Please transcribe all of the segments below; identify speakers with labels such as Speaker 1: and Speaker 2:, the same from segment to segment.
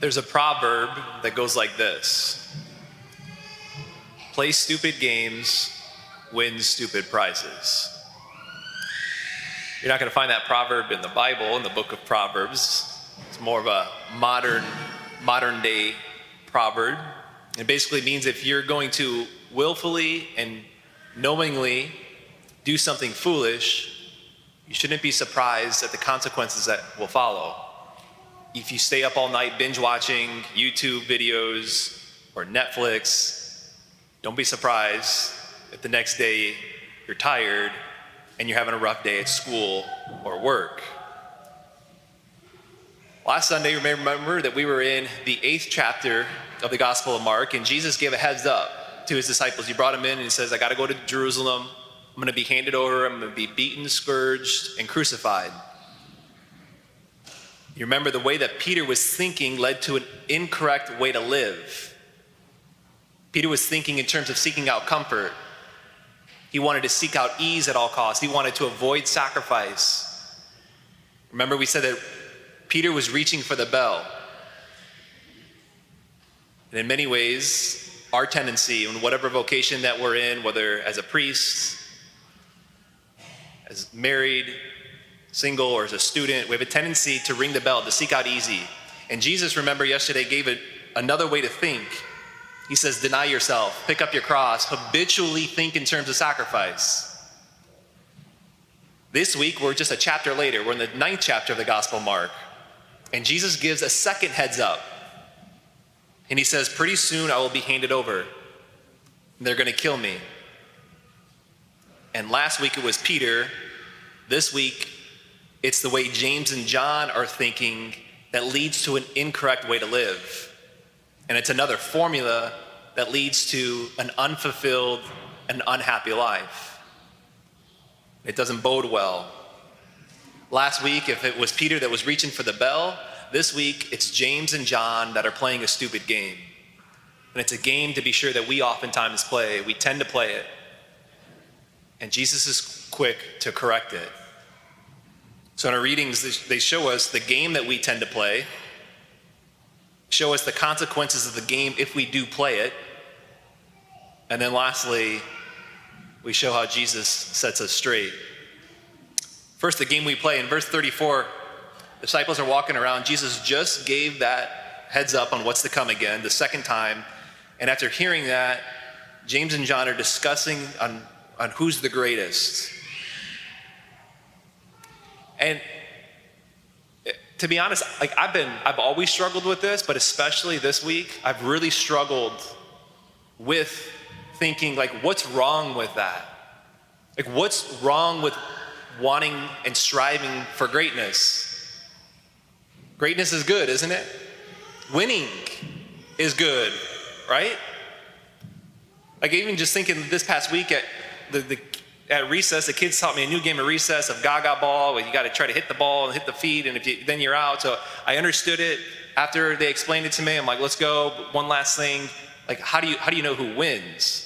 Speaker 1: There's a proverb that goes like this Play stupid games, win stupid prizes. You're not going to find that proverb in the Bible, in the book of Proverbs. It's more of a modern, modern day proverb. It basically means if you're going to willfully and knowingly do something foolish, you shouldn't be surprised at the consequences that will follow. If you stay up all night binge watching YouTube videos or Netflix, don't be surprised if the next day you're tired and you're having a rough day at school or work. Last Sunday, you may remember that we were in the eighth chapter of the Gospel of Mark, and Jesus gave a heads up to his disciples. He brought them in and he says, I got to go to Jerusalem. I'm going to be handed over. I'm going to be beaten, scourged, and crucified. You remember the way that Peter was thinking led to an incorrect way to live. Peter was thinking in terms of seeking out comfort. He wanted to seek out ease at all costs. He wanted to avoid sacrifice. Remember, we said that Peter was reaching for the bell. And in many ways, our tendency, in whatever vocation that we're in, whether as a priest, as married, single, or as a student, we have a tendency to ring the bell, to seek out easy. And Jesus, remember, yesterday gave it another way to think he says, deny yourself, pick up your cross, habitually think in terms of sacrifice. This week, we're just a chapter later. We're in the ninth chapter of the Gospel Mark. And Jesus gives a second heads up. And he says, Pretty soon I will be handed over. They're going to kill me. And last week it was Peter. This week, it's the way James and John are thinking that leads to an incorrect way to live. And it's another formula that leads to an unfulfilled and unhappy life. It doesn't bode well. Last week, if it was Peter that was reaching for the bell, this week it's James and John that are playing a stupid game. And it's a game to be sure that we oftentimes play. We tend to play it. And Jesus is quick to correct it. So in our readings, they show us the game that we tend to play show us the consequences of the game if we do play it. And then lastly, we show how Jesus sets us straight. First, the game we play. In verse 34, disciples are walking around. Jesus just gave that heads up on what's to come again, the second time. And after hearing that, James and John are discussing on, on who's the greatest. And eh, to be honest, like I've been, I've always struggled with this, but especially this week, I've really struggled with thinking like, what's wrong with that? Like, what's wrong with wanting and striving for greatness? Greatness is good, isn't it? Winning is good, right? Like, even just thinking this past week at the, the at recess, the kids taught me a new game of recess of Gaga ball, where you got to try to hit the ball and hit the feet, and if you, then you're out. So I understood it. After they explained it to me, I'm like, let's go. One last thing, like, how do you how do you know who wins?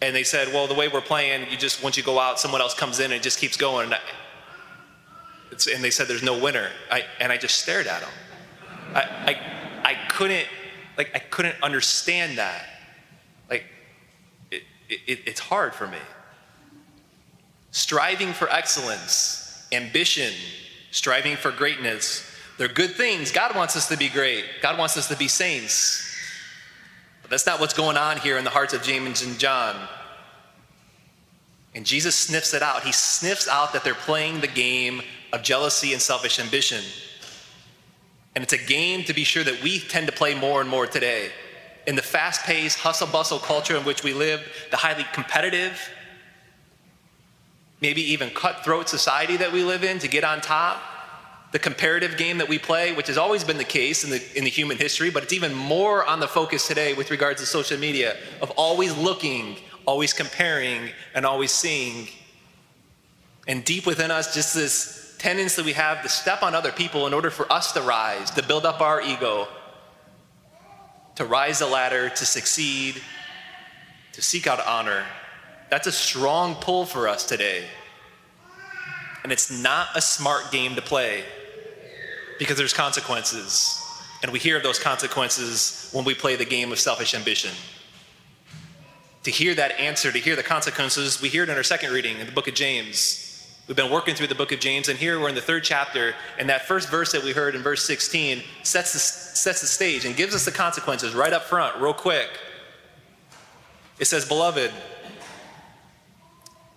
Speaker 1: And they said, well, the way we're playing, you just once you go out, someone else comes in and it just keeps going. And, I, and they said, there's no winner. I, and I just stared at them. I, I, I couldn't like I couldn't understand that. Like, it, it, it's hard for me striving for excellence, ambition, striving for greatness. They're good things. God wants us to be great, God wants us to be saints. But that's not what's going on here in the hearts of James and John. And Jesus sniffs it out. He sniffs out that they're playing the game of jealousy and selfish ambition. And it's a game to be sure that we tend to play more and more today. In the fast paced, hustle bustle culture in which we live, the highly competitive, maybe even cutthroat society that we live in to get on top. The comparative game that we play, which has always been the case in the, in the human history, but it's even more on the focus today with regards to social media of always looking, always comparing, and always seeing. And deep within us, just this tendency we have to step on other people in order for us to rise, to build up our ego, to rise the ladder, to succeed, to seek out honor. That's a strong pull for us today. And it's not a smart game to play because there's consequences. And we hear of those consequences when we play the game of selfish ambition. To hear that answer, to hear the consequences, we hear it in our second reading in the book of James. We've been working through the book of James, and here we're in the third chapter, and that first verse that we heard in verse 16 sets the, sets the stage and gives us the consequences right up front, real quick. It says, Beloved,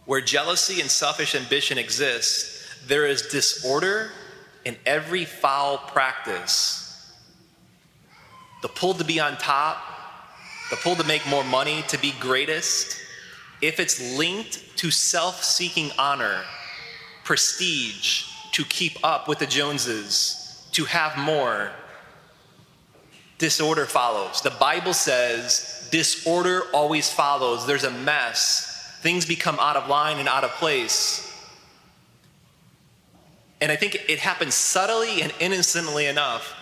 Speaker 1: where jealousy and selfish ambition exist, there is disorder in every foul practice. The pull to be on top, the pull to make more money, to be greatest, if it's linked to self seeking honor, prestige, to keep up with the Joneses, to have more, disorder follows. The Bible says disorder always follows. There's a mess. Things become out of line and out of place. And I think it happens subtly and innocently enough.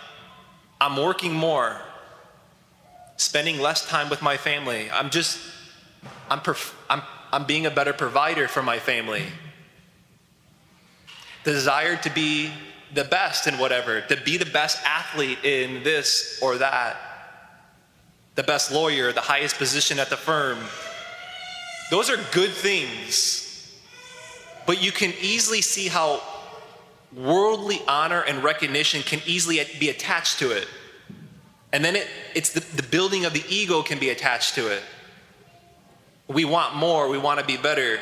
Speaker 1: I'm working more, spending less time with my family. I'm just, I'm, perf- I'm, I'm being a better provider for my family. The desire to be the best in whatever, to be the best athlete in this or that, the best lawyer, the highest position at the firm. Those are good things. But you can easily see how worldly honor and recognition can easily be attached to it. And then it, it's the, the building of the ego can be attached to it. We want more, we want to be better.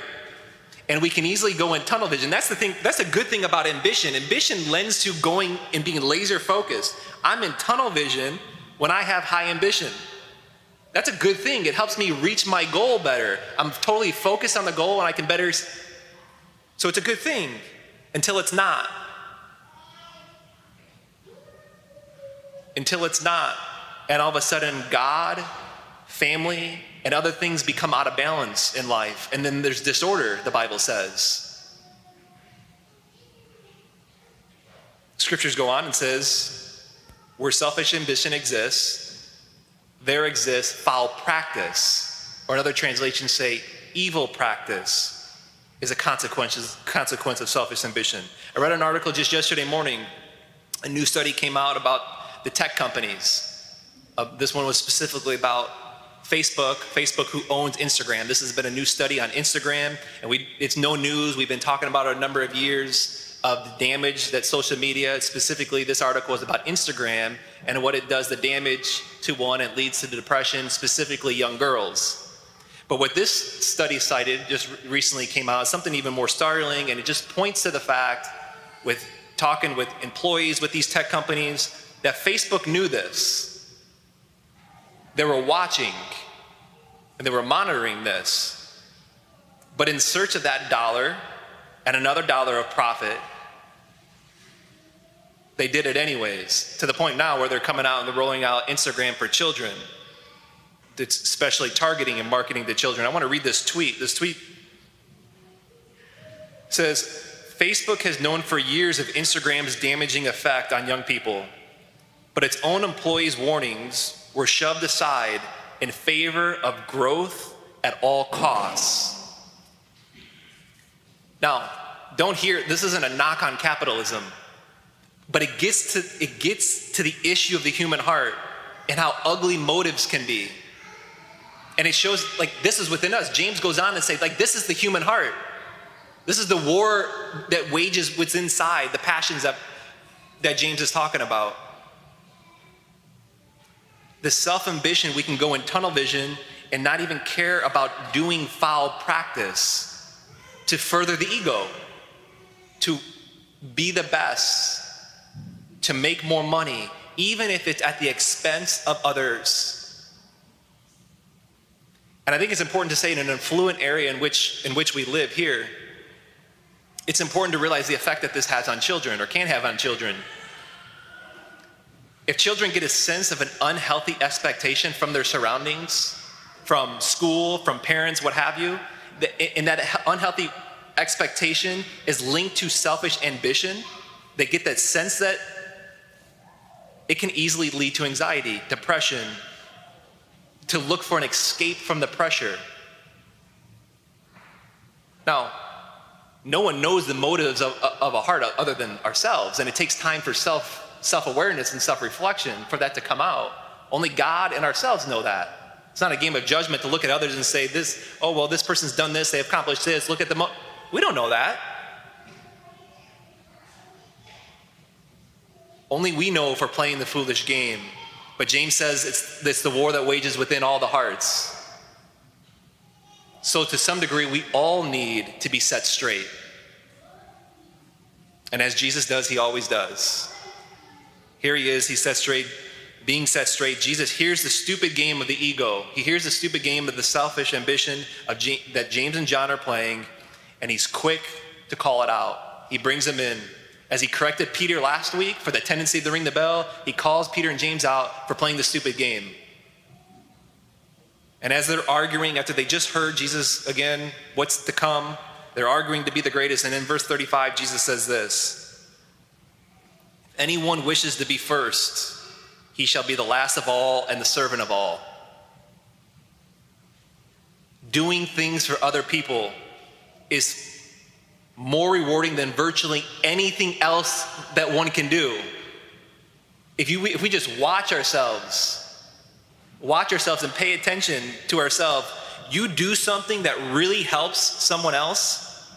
Speaker 1: And we can easily go in tunnel vision. That's the thing, that's a good thing about ambition. Ambition lends to going and being laser focused. I'm in tunnel vision when I have high ambition. That's a good thing. It helps me reach my goal better. I'm totally focused on the goal and I can better. So it's a good thing until it's not. Until it's not. And all of a sudden, God, family, and other things become out of balance in life. And then there's disorder, the Bible says. Scriptures go on and says, where selfish ambition exists, there exists foul practice. Or another translation say, evil practice is a consequence, consequence of selfish ambition. I read an article just yesterday morning. A new study came out about the tech companies. Uh, this one was specifically about Facebook, Facebook who owns Instagram. This has been a new study on Instagram, and we, it's no news. We've been talking about it a number of years of the damage that social media, specifically this article is about Instagram and what it does, the damage to one, it leads to depression, specifically young girls. But what this study cited just recently came out, something even more startling, and it just points to the fact with talking with employees with these tech companies that Facebook knew this. They were watching and they were monitoring this. But in search of that dollar and another dollar of profit, they did it anyways, to the point now where they're coming out and they're rolling out Instagram for children that's especially targeting and marketing to children. I want to read this tweet. This tweet says Facebook has known for years of Instagram's damaging effect on young people, but its own employees' warnings were shoved aside in favor of growth at all costs. Now, don't hear this isn't a knock on capitalism, but it gets to it gets to the issue of the human heart and how ugly motives can be. And it shows like this is within us. James goes on to say, like, this is the human heart. This is the war that wages what's inside, the passions that, that James is talking about. The self ambition, we can go in tunnel vision and not even care about doing foul practice to further the ego, to be the best, to make more money, even if it's at the expense of others. And I think it's important to say in an affluent area in which, in which we live here, it's important to realize the effect that this has on children or can have on children. If children get a sense of an unhealthy expectation from their surroundings, from school, from parents, what have you, and that unhealthy expectation is linked to selfish ambition, they get that sense that it can easily lead to anxiety, depression, to look for an escape from the pressure. Now, no one knows the motives of, of a heart other than ourselves, and it takes time for self self awareness and self reflection for that to come out. Only God and ourselves know that. It's not a game of judgment to look at others and say, this, oh, well, this person's done this, they've accomplished this, look at them. We don't know that. Only we know if we're playing the foolish game. But James says it's, it's the war that wages within all the hearts. So, to some degree, we all need to be set straight. And as Jesus does, he always does. Here he is, he's set straight, being set straight. Jesus hears the stupid game of the ego. He hears the stupid game of the selfish ambition of G- that James and John are playing, and he's quick to call it out. He brings them in. As he corrected Peter last week for the tendency to ring the bell, he calls Peter and James out for playing the stupid game. And as they're arguing after they just heard Jesus again, what's to come, they're arguing to be the greatest. And in verse 35, Jesus says this If anyone wishes to be first, he shall be the last of all and the servant of all. Doing things for other people is more rewarding than virtually anything else that one can do. If, you, if we just watch ourselves, watch ourselves and pay attention to ourselves, you do something that really helps someone else,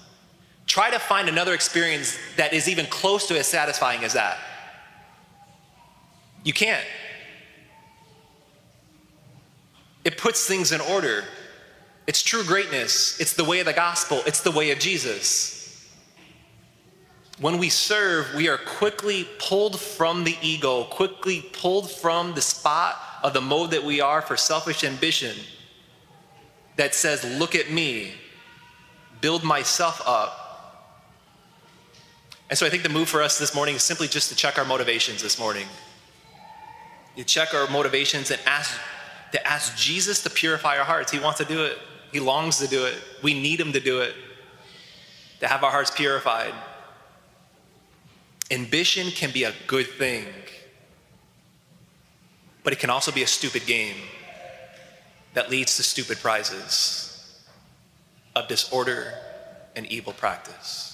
Speaker 1: try to find another experience that is even close to as satisfying as that. You can't. It puts things in order. It's true greatness. It's the way of the gospel. It's the way of Jesus. When we serve, we are quickly pulled from the ego, quickly pulled from the spot of the mode that we are for selfish ambition that says, Look at me, build myself up. And so I think the move for us this morning is simply just to check our motivations this morning. You check our motivations and ask to ask Jesus to purify our hearts. He wants to do it. He longs to do it. We need him to do it. To have our hearts purified. Ambition can be a good thing, but it can also be a stupid game that leads to stupid prizes of disorder and evil practice.